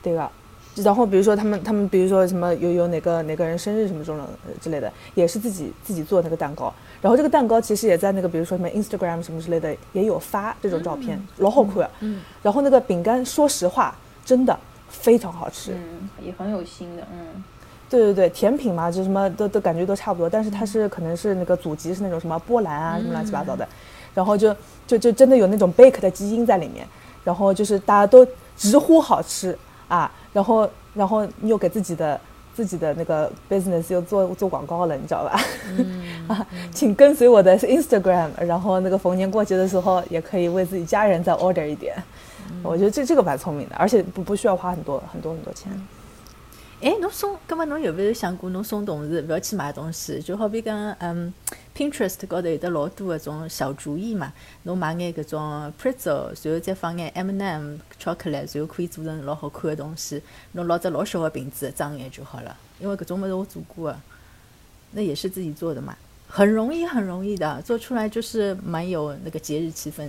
对个。然后比如说他们他们比如说什么有有哪个哪个人生日什么这种之类的，也是自己自己做那个蛋糕。然后这个蛋糕其实也在那个比如说什么 Instagram 什么之类的也有发这种照片，老好看。嗯。然后那个饼干，说实话，真的非常好吃。嗯，也很有心的。嗯。对对对，甜品嘛，就什么都都感觉都差不多，但是它是可能是那个祖籍是那种什么波兰啊什么乱七八糟的，然后就就就真的有那种 bake 的基因在里面，然后就是大家都直呼好吃啊。然后，然后你又给自己的自己的那个 business 又做做广告了，你知道吧？啊，请跟随我的 Instagram，然后那个逢年过节的时候也可以为自己家人再 order 一点。我觉得这这个蛮聪明的，而且不不需要花很多很多很多钱。哎，侬送，葛么侬有没有想过，侬送同事不要去买东西？就好比讲，嗯，Pinterest 高头有得老多搿种小主意嘛。侬买眼搿种 pretzel，然后再放眼 M&M chocolate，然后可以做成老好看的东西。侬拿只老小的瓶子装眼就好了。因为搿种物事我做过，那也是自己做的嘛，很容易，很容易的，做出来就是蛮有那个节日气氛。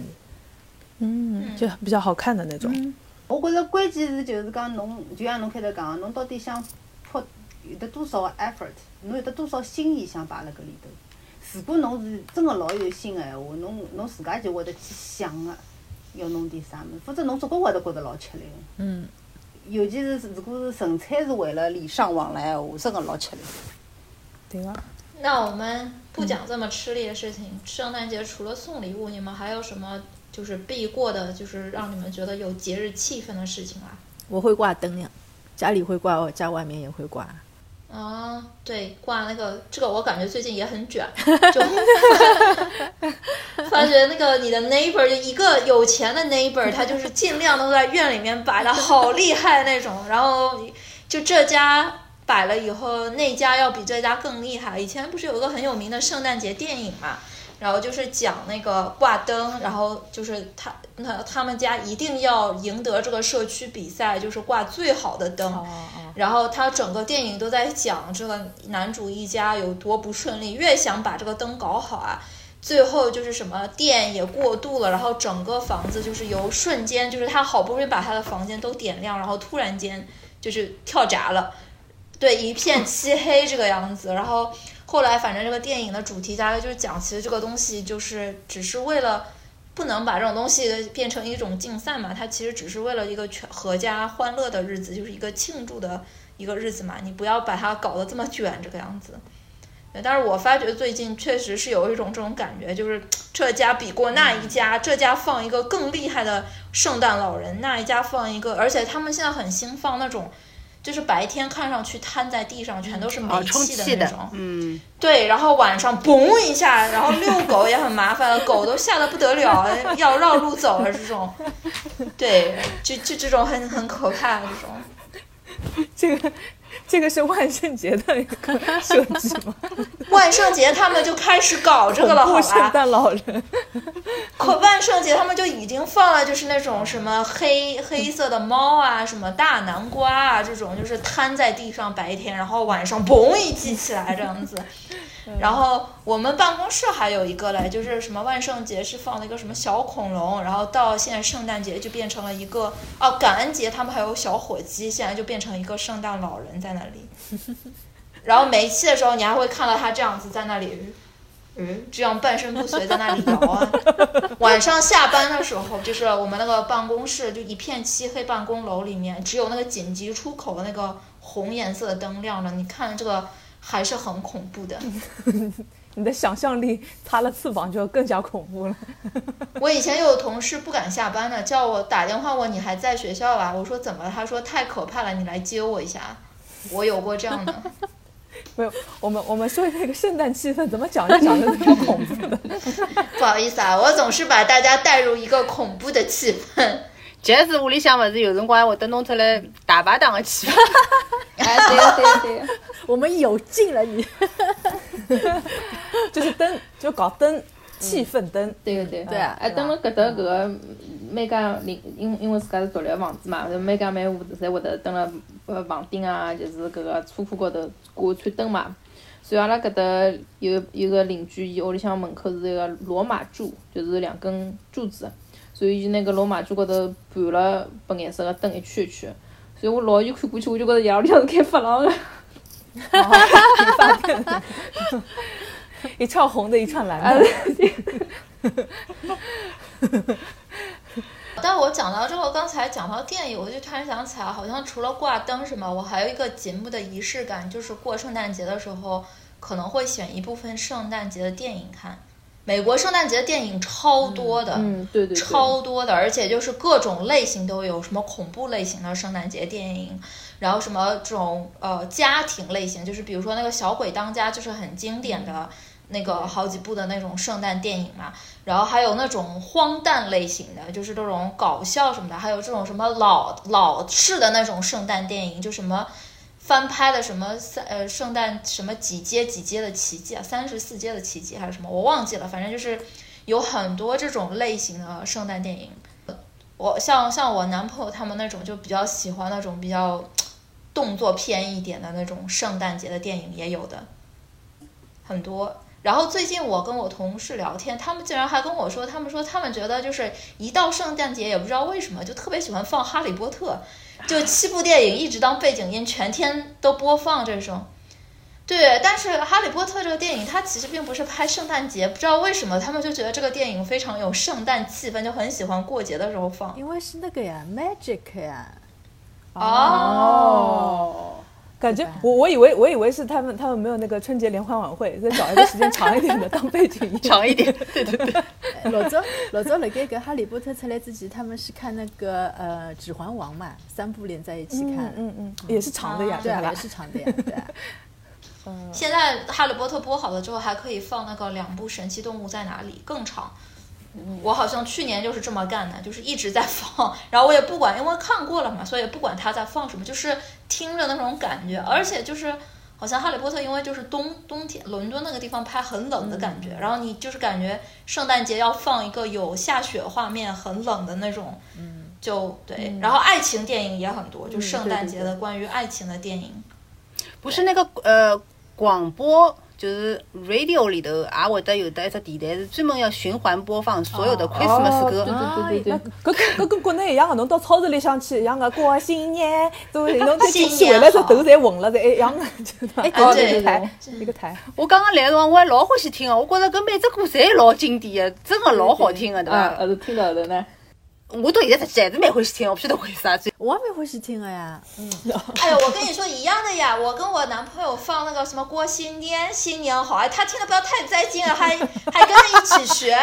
嗯，就比较好看的那种。我觉着关键是就是讲侬，就像侬开头讲，侬到底想泼有得多少 effort，侬有得多少心意想摆辣搿里头。如果侬是真个老有心个闲话，侬侬自家就会得去想个要弄点啥物事，否则侬总归会得觉着老吃力。嗯。尤其是如果是纯粹是为了礼尚往来闲话，真个老吃力。对个。那我们不讲这么吃力的事情。圣诞节除了送礼物，你们还有什么？就是必过的，就是让你们觉得有节日气氛的事情啊。我会挂灯呀，家里会挂，家外面也会挂。啊，对，挂那个，这个我感觉最近也很卷，就发觉那个你的 neighbor 就一个有钱的 neighbor，他就是尽量都在院里面摆的好 厉害那种，然后就这家摆了以后，那家要比这家更厉害。以前不是有个很有名的圣诞节电影嘛？然后就是讲那个挂灯，然后就是他那他们家一定要赢得这个社区比赛，就是挂最好的灯。然后他整个电影都在讲这个男主一家有多不顺利，越想把这个灯搞好啊，最后就是什么电也过度了，然后整个房子就是由瞬间就是他好不容易把他的房间都点亮，然后突然间就是跳闸了，对，一片漆黑这个样子，然后。后来，反正这个电影的主题大概就是讲，其实这个东西就是只是为了不能把这种东西变成一种竞赛嘛，它其实只是为了一个全阖家欢乐的日子，就是一个庆祝的一个日子嘛。你不要把它搞得这么卷这个样子。但是我发觉最近确实是有一种这种感觉，就是这家比过那一家，这家放一个更厉害的圣诞老人，那一家放一个，而且他们现在很兴放那种。就是白天看上去瘫在地上全都是煤哦，充气的气的那种，，嗯，对，然后晚上嘣一下，然后遛狗也很麻烦，狗都吓得不得了，要绕路走了这种，对，就就这种很很可怕的这种。这个这个是万圣节的一个设计吗？万圣节他们就开始搞这个了，好吧圣？诞老人，可万圣节他们就已经放了，就是那种什么黑黑色的猫啊，什么大南瓜啊，这种就是摊在地上白天，然后晚上嘣一记起来这样子。然后我们办公室还有一个嘞，就是什么万圣节是放了一个什么小恐龙，然后到现在圣诞节就变成了一个哦，感恩节他们还有小火鸡，现在就变成一个圣诞老人在那里。然后煤气的时候，你还会看到他这样子在那里，嗯，这样半身不遂在那里摇啊。晚上下班的时候，就是我们那个办公室就一片漆黑，办公楼里面只有那个紧急出口的那个红颜色的灯亮着，你看这个还是很恐怖的。你的想象力擦了翅膀就更加恐怖了。我以前有同事不敢下班的，叫我打电话问你还在学校吧？我说怎么了？他说太可怕了，你来接我一下。我有过这样的。没有，我们我们说那个圣诞气氛怎么讲就讲的那么恐怖的。不好意思啊，我总是把大家带入一个恐怖的气氛。其实屋里向勿是有辰光还会得弄出来大排档的气氛。哎，对个对个对个，我们有劲了你。就是灯，就搞灯，气氛灯。对个对个。对啊哎，等了搿搭搿个每家邻，因因为自家是独立房子嘛，每家每户侪会得登了呃房顶啊，就是搿个车库高头挂一串灯嘛。所以阿拉搿搭有有个邻居，伊屋里向门口是一个罗马柱，就是两根柱子，所以就那个罗马柱高头盘了白颜色的灯一圈一圈。所以我老远看过去，我就觉着夜里向是开发廊的。一串红的，一串蓝啊的。但我讲到这个，刚才讲到电影，我就突然想起来，好像除了挂灯什么，我还有一个节目的仪式感，就是过圣诞节的时候，可能会选一部分圣诞节的电影看。美国圣诞节的电影超多的，嗯，对对对。超多的，而且就是各种类型都有，什么恐怖类型的圣诞节电影，然后什么这种呃家庭类型，就是比如说那个《小鬼当家》，就是很经典的那个好几部的那种圣诞电影嘛。然后还有那种荒诞类型的，就是这种搞笑什么的，还有这种什么老老式的那种圣诞电影，就什么。翻拍的什么三呃圣诞什么几阶几阶的奇迹啊，三十四阶的奇迹还是什么，我忘记了，反正就是有很多这种类型的圣诞电影。我像像我男朋友他们那种就比较喜欢那种比较动作片一点的那种圣诞节的电影也有的很多。然后最近我跟我同事聊天，他们竟然还跟我说，他们说他们觉得就是一到圣诞节，也不知道为什么就特别喜欢放《哈利波特》。就七部电影一直当背景音，全天都播放这种。对，但是《哈利波特》这个电影，它其实并不是拍圣诞节，不知道为什么他们就觉得这个电影非常有圣诞气氛，就很喜欢过节的时候放。因为是那个呀，magic 呀。哦，感觉我我以为我以为是他们他们没有那个春节联欢晚会，再找一个时间长一点的 当背景音。长一点，对对对。老早老早辣盖搿《哈利波特》出来之前，他们是看那个呃《指环王》嘛，三部连在一起看。嗯嗯嗯，也是长的呀，对啊，吧也？是长的呀，对啊。现在《哈利波特》播好了之后，还可以放那个两部《神奇动物在哪里》更长。我好像去年就是这么干的，就是一直在放，然后我也不管，因为看过了嘛，所以也不管他在放什么，就是听着那种感觉，而且就是好像《哈利波特》因为就是冬冬天伦敦那个地方拍很冷的感觉，然后你就是感觉圣诞节要放一个有下雪画面、很冷的那种，嗯就对，然后爱情电影也很多，就圣诞节的关于爱情的电影。不是那个呃广播，就是 radio 里头也会得有得一只电台是专门要循环播放所有的 Christmas 歌。对对对对，搿跟搿跟国内一样的，侬到超市里向去一样的过新年，对，侬再进去回来，这好头侪混了，侪一样的，就哎哦对一个台一个台。我刚刚来的辰光，我还老欢喜听的，我觉着搿每只歌侪老经典的，真的老好听的，对啊，伐？后头听到后头呢，我到现在实际还是蛮欢喜听，我不晓得为啥。我也蛮欢喜听的呀。嗯，哎呀，我跟你说一样的呀！我跟我男朋友放那个什么郭新年，新年好，哎，他听的不要太在劲了，还 还跟着一起学。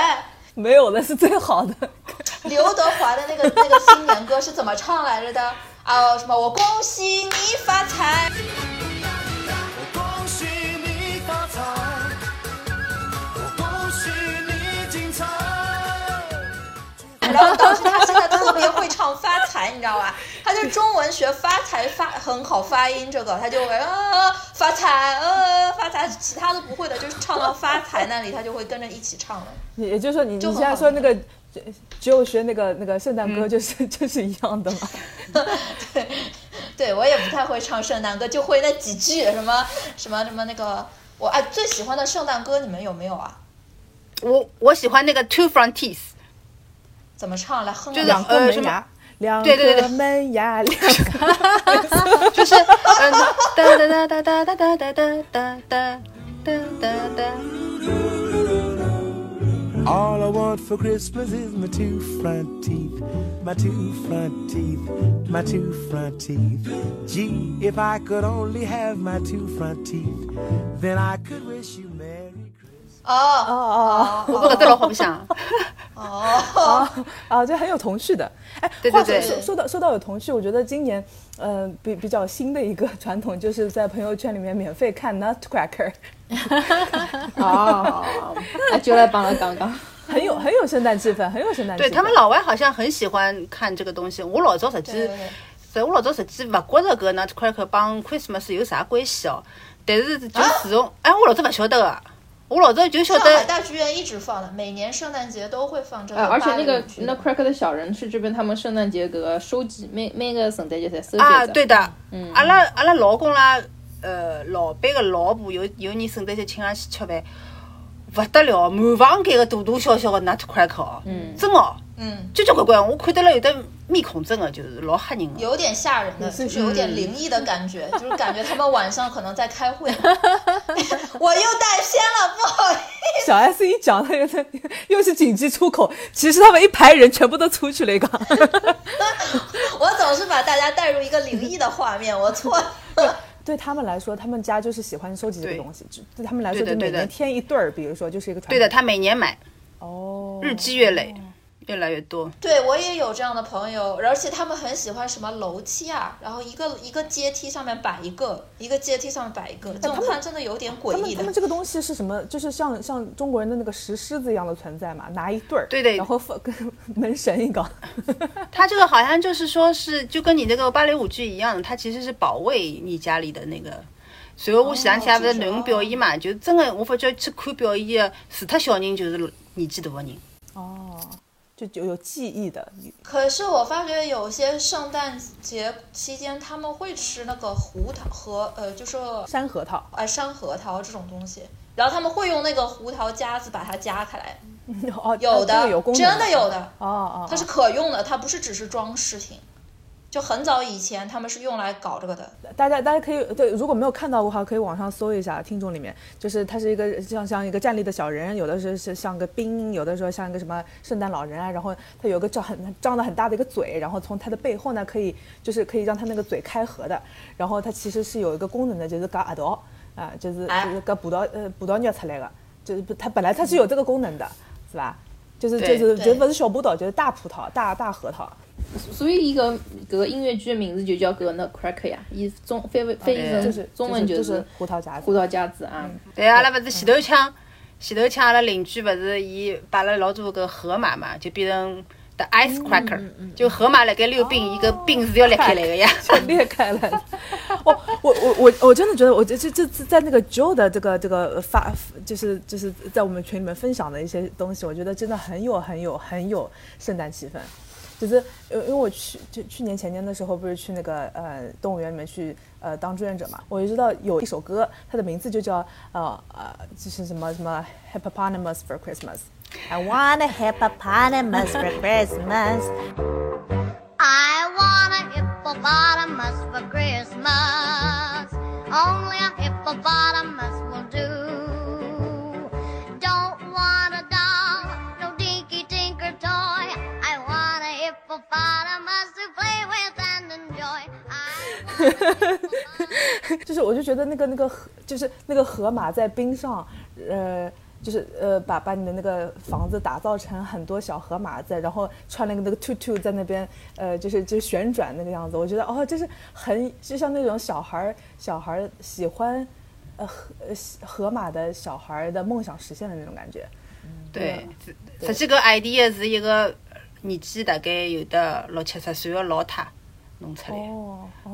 没有的是最好的。刘德华的那个那个新年歌是怎么唱来着的？啊什么我恭喜你发财。然后导致他现在特别会唱发财，你知道吧？他就中文学发财发很好发音，这个他就会啊发财呃发财，其他都不会的，就是唱到发财那里，他就会跟着一起唱了。也也就是说你，你就很现在说那个只只有学那个那个圣诞歌，就是、就是一样的嘛。对，对我也不太会唱圣诞歌，就会那几句什么什么什么那个我哎最喜欢的圣诞歌，你们有没有啊？我我喜欢那个 Two Front Teeth，怎么唱来哼就是两两个门牙呃什么，两对对对个门牙，两个。就是嗯哒哒哒哒哒哒哒哒哒哒哒哒哒。 All I want for Christmas is my two front teeth, my two front teeth, my two front teeth. Gee, if I could only have my two front teeth, then I could wish you Merry Christmas. 哦哦哦我觉得老好不像，哦，哦啊，这很有童趣的。哎，对话对对说说说到说到有童趣，我觉得今年呃比比较新的一个传统，就是在朋友圈里面免费看 Nutcracker，哦，那就来帮了刚刚。很有很有圣诞气氛，很有圣诞气氛。对他们老外好像很喜欢看这个东西。我老早实际我老早实际不觉着搿 Nutcracker 帮 Christmas 有啥关系哦。但是就自从哎，我老早勿晓得个，我老早就晓得上海得大剧院一直放的，每年圣诞节都会放这个呃，而且那个那 Cracker 的小人是这边他们圣诞节搿个收集，每每个圣诞节侪收集啊，对的，阿拉阿拉老公啦，呃，老板个老婆有有年圣诞节请阿拉去吃饭，勿得了，满房间个大大小小个 Nutcracker 哦，真哦，嗯，交交关关，我看到了有的面孔真的就是老吓人个。有点吓人的，就是有点灵异的感觉，就是感觉他们晚上可能在开会。我又带偏了，不好意思。小 S 一讲，他又在又是紧急出口，其实他们一排人全部都出去了一个。我总是把大家带入一个灵异的画面，我错了。对他们来说，他们家就是喜欢收集这个东西，就对他们来说，就每年添一对儿，比如说就是一个传统。对的，他每年买，哦，日积月累，越来越多。对我也有这样的朋友，而且他们很喜欢什么楼梯啊，然后一个一个阶梯上面摆一个，一个阶梯上面摆一个，这种看真的有点诡异的他们他们。这个东西是什么？就是像像中国人的那个石狮子一样的存在嘛，拿一对儿，对对然后放 跟门神一个。他这个好像就是说是就跟你那个芭蕾舞剧一样，它其实是保卫你家里的那个。随后我前两天勿是囡恩表演嘛，就真的我发觉去看表演的，除脱小人就是年纪大的人。哦，就就有记忆的。可是我发觉有些圣诞节期间他们会吃那个胡桃和呃，就是山核桃，哎山核桃这种东西，然后他们会用那个胡桃夹子把它夹开来，哦，有的这个有功能真的有的，哦哦，它是可用的，它不是只是装饰品。就很早以前他们是用来搞这个的，大家大家可以对，如果没有看到的话，可以网上搜一下。听众里面，就是它是一个像像一个站立的小人，有的是是像个兵，有的时候像一个什么圣诞老人啊，然后它有个张很张的很大的一个嘴，然后从它的背后呢，可以就是可以让它那个嘴开合的，然后它其实是有一个功能的，就是夹耳朵啊，就是哎就是夹葡萄呃葡萄肉出来的，就是它本来它是有这个功能的，是吧？就是就是就不是小葡萄，就是大葡萄，大大核桃。所以一个搿个音乐剧的名字就叫搿个 Cracker 呀，伊中翻译翻译成就是中文就是是胡桃夹子胡。桃夹子啊。对，啊，那不是前头枪，前头枪阿拉邻居不是伊摆了老多个河马嘛，就变成 the ice cracker，、就河马辣盖溜冰，伊个冰是要裂开来的呀。就 裂开来了。我我我我我真的觉得，我这这这次在那个 Joe 的这个这个发，就是就是在我们群里面分享的一些东西，我觉得真的很有很有很有圣诞气氛。就是，因为我去就去年前年的时候，不是去那个呃动物园里面去呃当志愿者嘛，我就知道有一首歌，它的名字就叫呃呃就是什么什么 Hippopotamus for Christmas。I want a hippopotamus for Christmas. I want a hippopotamus for Christmas. Only a hippopotamus will do. 就是我就觉得那个那个河，就是那个河马在冰上，呃就是呃把把你的那个房子打造成很多小河马在，然后穿了个那个 tutu 在那边呃就是就是旋转那个样子，我觉得哦就是很就像那种小孩儿小孩儿喜欢呃河呃河马的小孩儿的梦想实现的那种感觉。对，它这个 idea 是一个年纪大概有的六七十岁的老太弄出来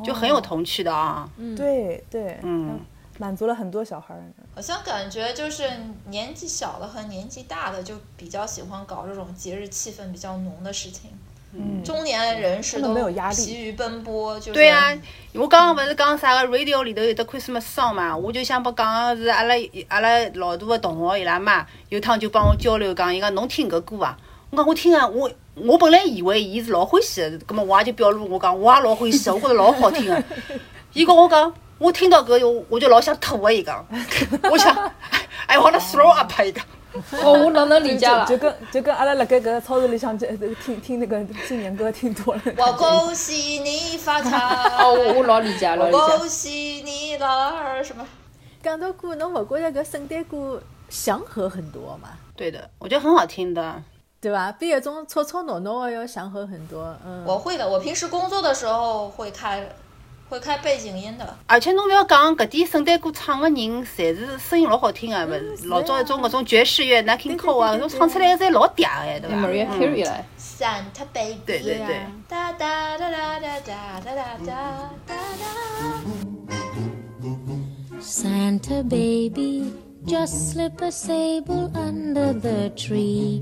就很有童趣的啊。对对，嗯，满足了很多小孩儿。好像感觉就是年纪小的和年纪大的就比较喜欢搞这种节日气氛比较浓的事情。嗯，中年人士都没有压力疲于奔波，就是对啊、我刚刚不是讲啥个 radio 里头有的 Christmas song 嘛，我就想把讲个是阿拉阿拉老大的同学伊拉妈有趟就帮我交流讲，伊讲侬听搿歌啊？我讲我听啊，我我本来以为伊是老欢喜的，葛么我也就表露我讲我也老欢喜的，我觉着老好听的。伊跟我讲，我听到搿我我就老想吐个，伊讲，我想哎，我那 throw up 伊讲。哦，我哪能理解了就？就跟就跟阿拉辣盖搿个超市里向这这个听听那个新年歌听多了。我恭喜你发财，哦，我我老理解，老我理解。恭喜你老二什么？讲到歌，侬勿觉着搿圣诞歌祥和很多嘛？对的，我觉得很好听的。对吧？比那种吵吵闹闹的要祥和很多。嗯，我会的，我平时工作的时候会开，会开背景音的。而且侬勿要讲搿点圣诞歌唱个人，侪是声音老好听个，勿是老早一种搿种爵士乐 Nat King Cole 啊，搿种唱出来个侪老嗲个，对伐？Maria 嗯 Carey 来，Santa baby，对对对。哒哒哒哒哒哒哒哒哒哒哒。Santa baby, just slip a sable under the tree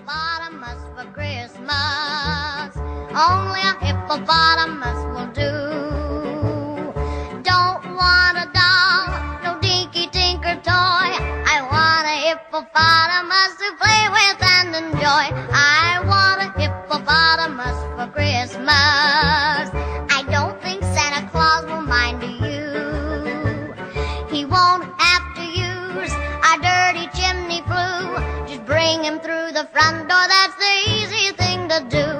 Hippopotamus for Christmas. Only a hippopotamus will do. Don't want a doll, no dinky tinker toy. I want a hippopotamus to play with and enjoy. I want a hippopotamus for Christmas. Front door. That's the easy thing to do.